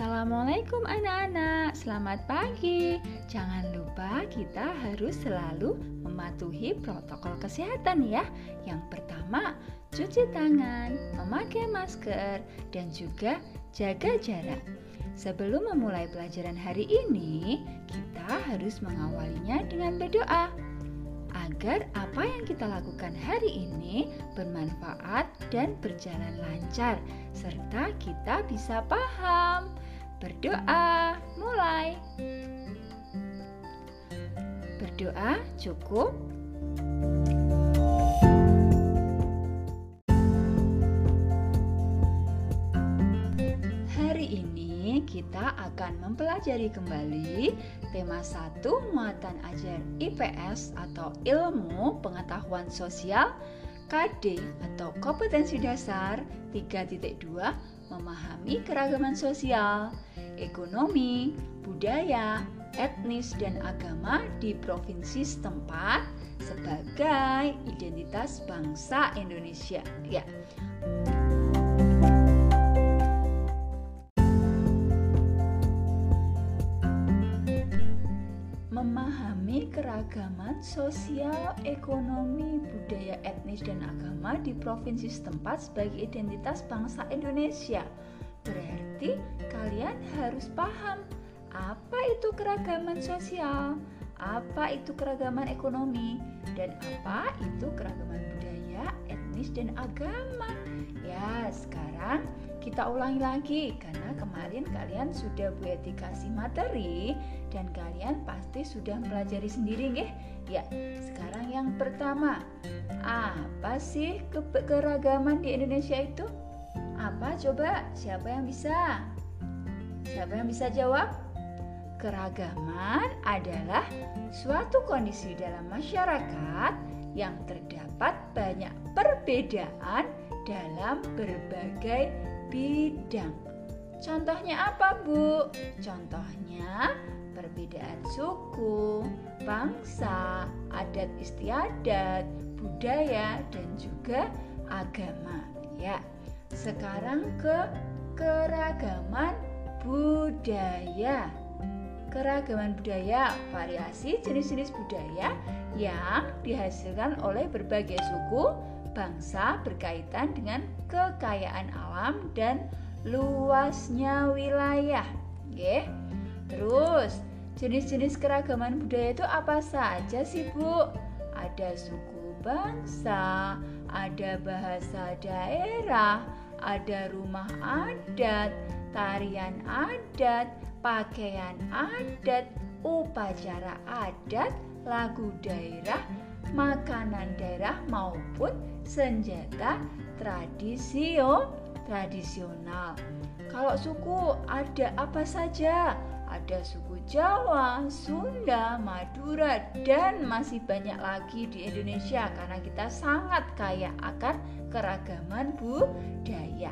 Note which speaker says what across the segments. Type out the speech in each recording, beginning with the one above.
Speaker 1: Assalamualaikum anak-anak, selamat pagi. Jangan lupa kita harus selalu mematuhi protokol kesehatan ya. Yang pertama, cuci tangan, memakai masker, dan juga jaga jarak. Sebelum memulai pelajaran hari ini, kita harus mengawalinya dengan berdoa agar apa yang kita lakukan hari ini bermanfaat dan berjalan lancar, serta kita bisa paham. Berdoa, mulai. Berdoa cukup. Hari ini kita akan mempelajari kembali tema 1 muatan ajar IPS atau ilmu pengetahuan sosial KD atau kompetensi dasar 3.2 memahami keragaman sosial, ekonomi, budaya, etnis dan agama di provinsi setempat sebagai identitas bangsa Indonesia. Ya. memahami keragaman sosial, ekonomi, budaya etnis dan agama di provinsi setempat sebagai identitas bangsa Indonesia. Berarti kalian harus paham apa itu keragaman sosial, apa itu keragaman ekonomi, dan apa itu keragaman budaya, etnis dan agama. Ya, sekarang kita ulangi lagi karena kemarin kalian sudah buat dikasih materi dan kalian pasti sudah mempelajari sendiri nggih? Ya, sekarang yang pertama, apa sih ke keragaman di Indonesia itu? Apa coba? Siapa yang bisa? Siapa yang bisa jawab? Keragaman adalah suatu kondisi dalam masyarakat yang terdapat banyak perbedaan dalam berbagai bidang. Contohnya apa, Bu? Contohnya perbedaan suku, bangsa, adat istiadat, budaya, dan juga agama. Ya, sekarang ke keragaman budaya. Keragaman budaya, variasi jenis-jenis budaya yang dihasilkan oleh berbagai suku, bangsa berkaitan dengan kekayaan alam dan luasnya wilayah. Oke. Terus, jenis-jenis keragaman budaya itu apa saja sih, Bu? Ada suku bangsa, ada bahasa daerah, ada rumah adat, tarian adat, pakaian adat, upacara adat, lagu daerah, makanan daerah maupun senjata tradisio tradisional. Kalau suku ada apa saja? Ada suku Jawa, Sunda, Madura, dan masih banyak lagi di Indonesia karena kita sangat kaya akan keragaman budaya.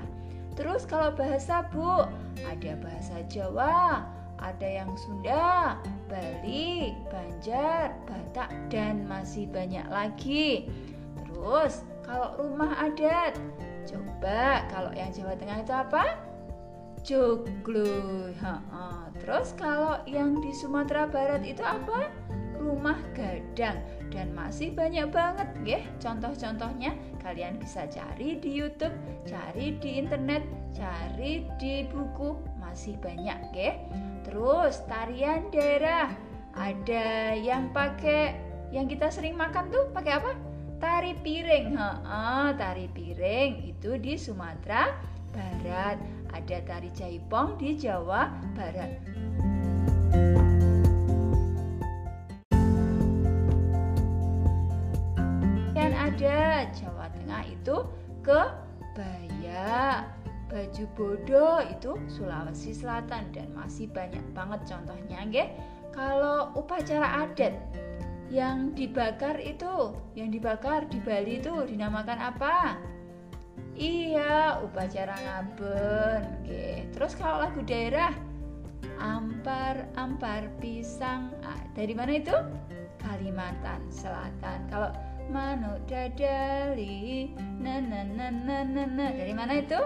Speaker 1: Terus kalau bahasa Bu, ada bahasa Jawa, ada yang Sunda, Bali, Banjar, Batak, dan masih banyak lagi. Terus, kalau rumah adat, coba kalau yang Jawa Tengah itu apa? Joglo. Terus kalau yang di Sumatera Barat itu apa? Rumah gadang dan masih banyak banget ya contoh-contohnya kalian bisa cari di YouTube, cari di internet, cari di buku masih banyak ya. Terus tarian daerah ada yang pakai yang kita sering makan tuh pakai apa? Tari piring. Ha, tari piring itu di Sumatera Barat. Ada tari jaipong di Jawa Barat. Dan ada Jawa Tengah itu kebaya baju bodoh itu Sulawesi Selatan dan masih banyak banget contohnya nggih. Kalau upacara adat yang dibakar itu, yang dibakar di Bali itu dinamakan apa? Iya, upacara ngaben. Oke. Terus kalau lagu daerah ampar ampar pisang. Ah, dari mana itu? Kalimantan Selatan. Kalau manuk dadali na na na na na na dari mana itu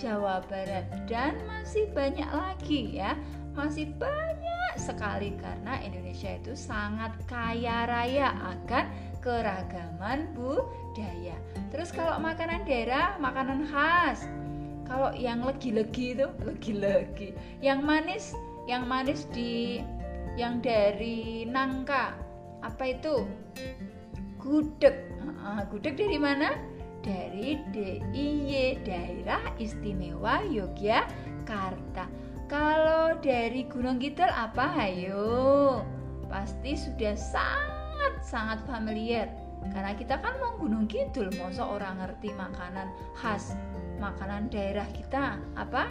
Speaker 1: Jawa Barat dan masih banyak lagi ya masih banyak sekali karena Indonesia itu sangat kaya raya akan keragaman budaya. Terus kalau makanan daerah, makanan khas. Kalau yang legi-legi itu, legi-legi. Yang manis, yang manis di yang dari nangka. Apa itu? Gudeg. Gudeg dari mana? Dari DIY, Daerah Istimewa Yogyakarta. Kalau dari Gunung Kidul apa? Hayo. Pasti sudah sangat-sangat familiar. Karena kita kan mau Gunung Kidul, masa orang ngerti makanan khas, makanan daerah kita apa?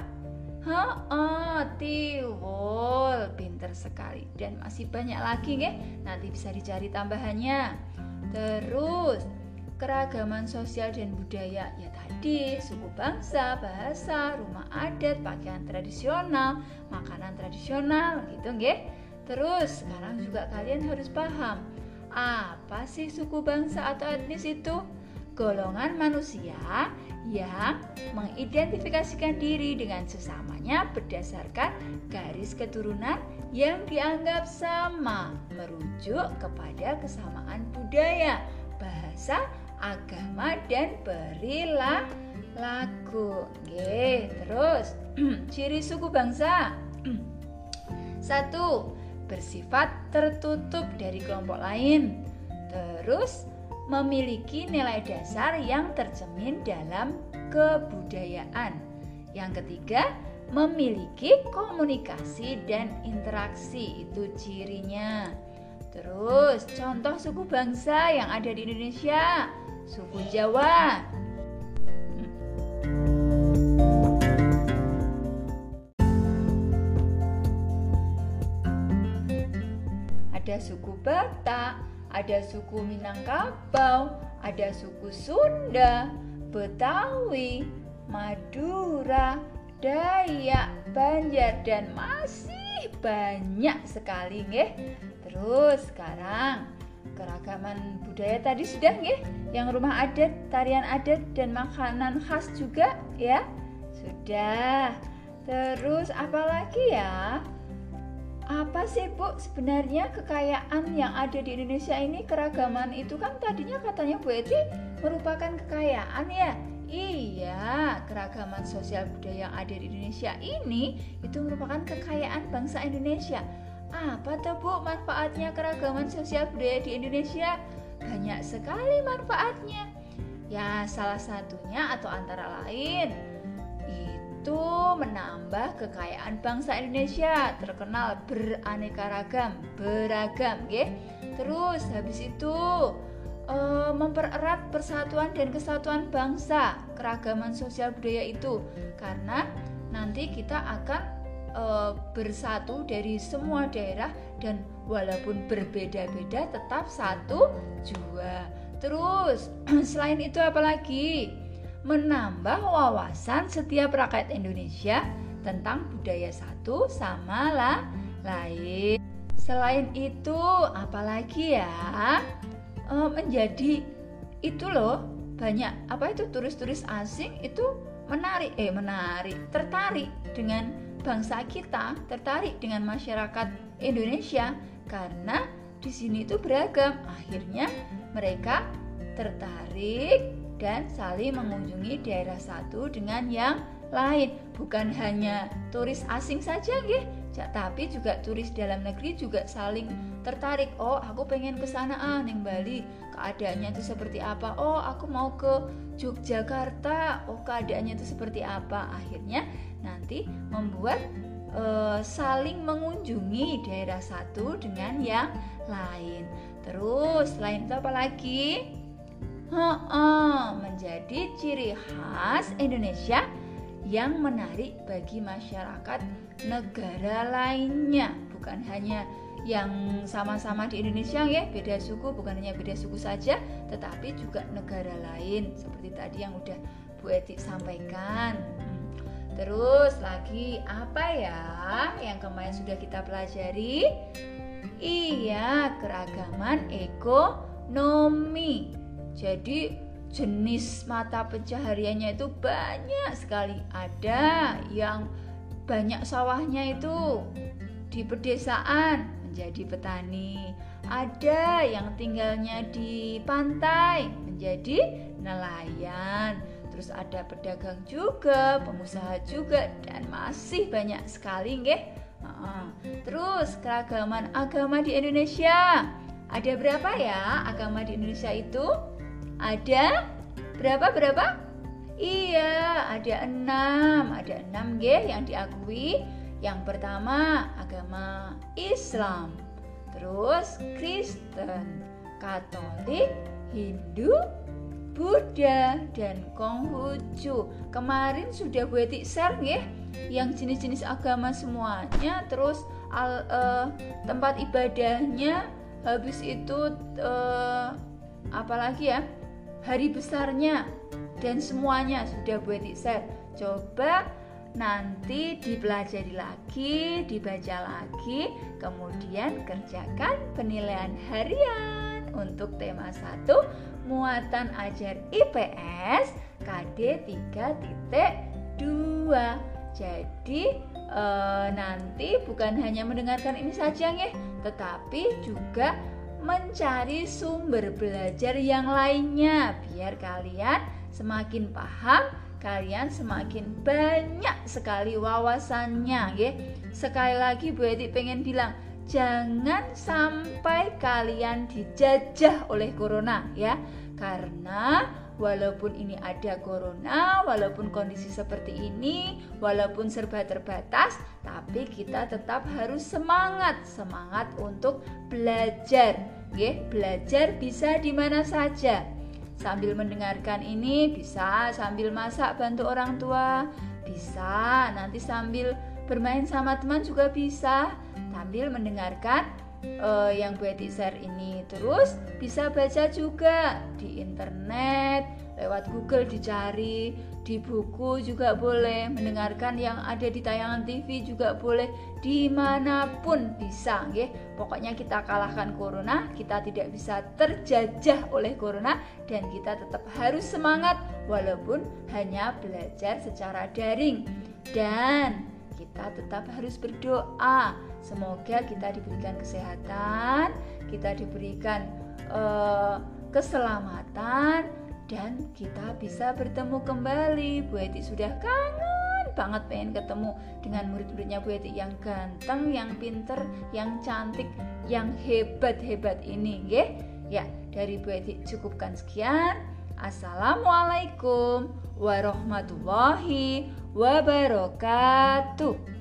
Speaker 1: Oh, tiwul, pinter sekali dan masih banyak lagi nggih. Nanti bisa dicari tambahannya. Terus keragaman sosial dan budaya ya tadi suku bangsa, bahasa, rumah adat, pakaian tradisional, makanan tradisional gitu nggih. Terus sekarang juga kalian harus paham apa sih suku bangsa atau etnis itu? Golongan manusia yang mengidentifikasikan diri dengan sesamanya berdasarkan garis keturunan yang dianggap sama, merujuk kepada kesamaan budaya, bahasa, agama dan perilaku. Oke, terus ciri suku bangsa. Satu, bersifat tertutup dari kelompok lain. Terus, memiliki nilai dasar yang tercemin dalam kebudayaan. Yang ketiga, memiliki komunikasi dan interaksi. Itu cirinya. Terus, contoh suku bangsa yang ada di Indonesia suku Jawa. Ada suku Batak, ada suku Minangkabau, ada suku Sunda, Betawi, Madura, Dayak, Banjar dan masih banyak sekali nggih. Terus sekarang keragaman budaya tadi sudah nggih? Yang rumah adat tarian adat dan makanan khas juga ya? Sudah. Terus apalagi ya? Apa sih Bu sebenarnya kekayaan yang ada di Indonesia ini? Keragaman itu kan tadinya katanya Bu Eti merupakan kekayaan ya? Iya, keragaman sosial budaya yang ada di Indonesia ini itu merupakan kekayaan bangsa Indonesia. Apa tuh Bu manfaatnya keragaman sosial budaya di Indonesia? Banyak sekali manfaatnya. Ya, salah satunya atau antara lain itu menambah kekayaan bangsa Indonesia terkenal beraneka ragam, beragam, ya. Terus habis itu uh, mempererat persatuan dan kesatuan bangsa, keragaman sosial budaya itu karena nanti kita akan uh, bersatu dari semua daerah dan walaupun berbeda-beda tetap satu jua. Terus selain itu apalagi menambah wawasan setiap rakyat Indonesia tentang budaya satu sama lah lain. Selain itu apalagi ya uh, menjadi itu loh banyak apa itu turis-turis asing itu menarik eh menarik tertarik dengan bangsa kita tertarik dengan masyarakat Indonesia karena di sini itu beragam. Akhirnya mereka tertarik dan saling mengunjungi daerah satu dengan yang lain. Bukan hanya turis asing saja, nggih, tapi juga turis dalam negeri juga saling tertarik. Oh, aku pengen ke sana ah, neng Bali. Keadaannya itu seperti apa? Oh, aku mau ke Yogyakarta. Oh, keadaannya itu seperti apa? Akhirnya nanti membuat e, saling mengunjungi daerah satu dengan yang lain. Terus selain itu apa lagi? Ha-ha, menjadi ciri khas Indonesia yang menarik bagi masyarakat negara lainnya, bukan hanya yang sama-sama di Indonesia ya, beda suku, bukan hanya beda suku saja, tetapi juga negara lain seperti tadi yang udah Bu Eti sampaikan. Terus lagi apa ya yang kemarin sudah kita pelajari? Iya, keragaman ekonomi. Jadi jenis mata pencahariannya itu banyak sekali. Ada yang banyak sawahnya itu di pedesaan menjadi petani. Ada yang tinggalnya di pantai menjadi nelayan. Terus ada pedagang juga, pengusaha juga dan masih banyak sekali nggih. Terus keragaman agama di Indonesia. Ada berapa ya agama di Indonesia itu? Ada berapa berapa? Iya, ada enam, ada enam g yang diakui. Yang pertama agama Islam, terus Kristen, Katolik, Hindu, Buddha, dan Konghucu. Kemarin sudah gue share ya, yang jenis-jenis agama semuanya, terus al, uh, tempat ibadahnya, habis itu uh, apalagi ya hari besarnya dan semuanya sudah buat share. Coba nanti dipelajari lagi, dibaca lagi, kemudian kerjakan penilaian harian untuk tema 1 muatan ajar IPS KD 3.2. Jadi e, nanti bukan hanya mendengarkan ini saja ya, tetapi juga mencari sumber belajar yang lainnya biar kalian semakin paham kalian semakin banyak sekali wawasannya ya. Sekali lagi Bu Edi pengen bilang jangan sampai kalian dijajah oleh corona ya. Karena walaupun ini ada corona, walaupun kondisi seperti ini, walaupun serba terbatas, tapi kita tetap harus semangat, semangat untuk belajar. Oke, belajar bisa di mana saja. Sambil mendengarkan ini bisa sambil masak bantu orang tua, bisa nanti sambil bermain sama teman juga bisa, sambil mendengarkan uh, yang Bu Eti share ini. Terus bisa baca juga di internet, lewat Google dicari, di buku juga boleh, mendengarkan yang ada di tayangan TV juga boleh, di mana pun bisa, ya. Pokoknya kita kalahkan corona, kita tidak bisa terjajah oleh corona dan kita tetap harus semangat walaupun hanya belajar secara daring dan kita tetap harus berdoa Semoga kita diberikan kesehatan, kita diberikan uh, keselamatan, dan kita bisa bertemu kembali. Bu Eti sudah kangen banget pengen ketemu dengan murid-muridnya Bu Eti yang ganteng, yang pinter, yang cantik, yang hebat-hebat ini, ya. Ya, dari Bu Eti cukupkan sekian. Assalamualaikum warahmatullahi wabarakatuh.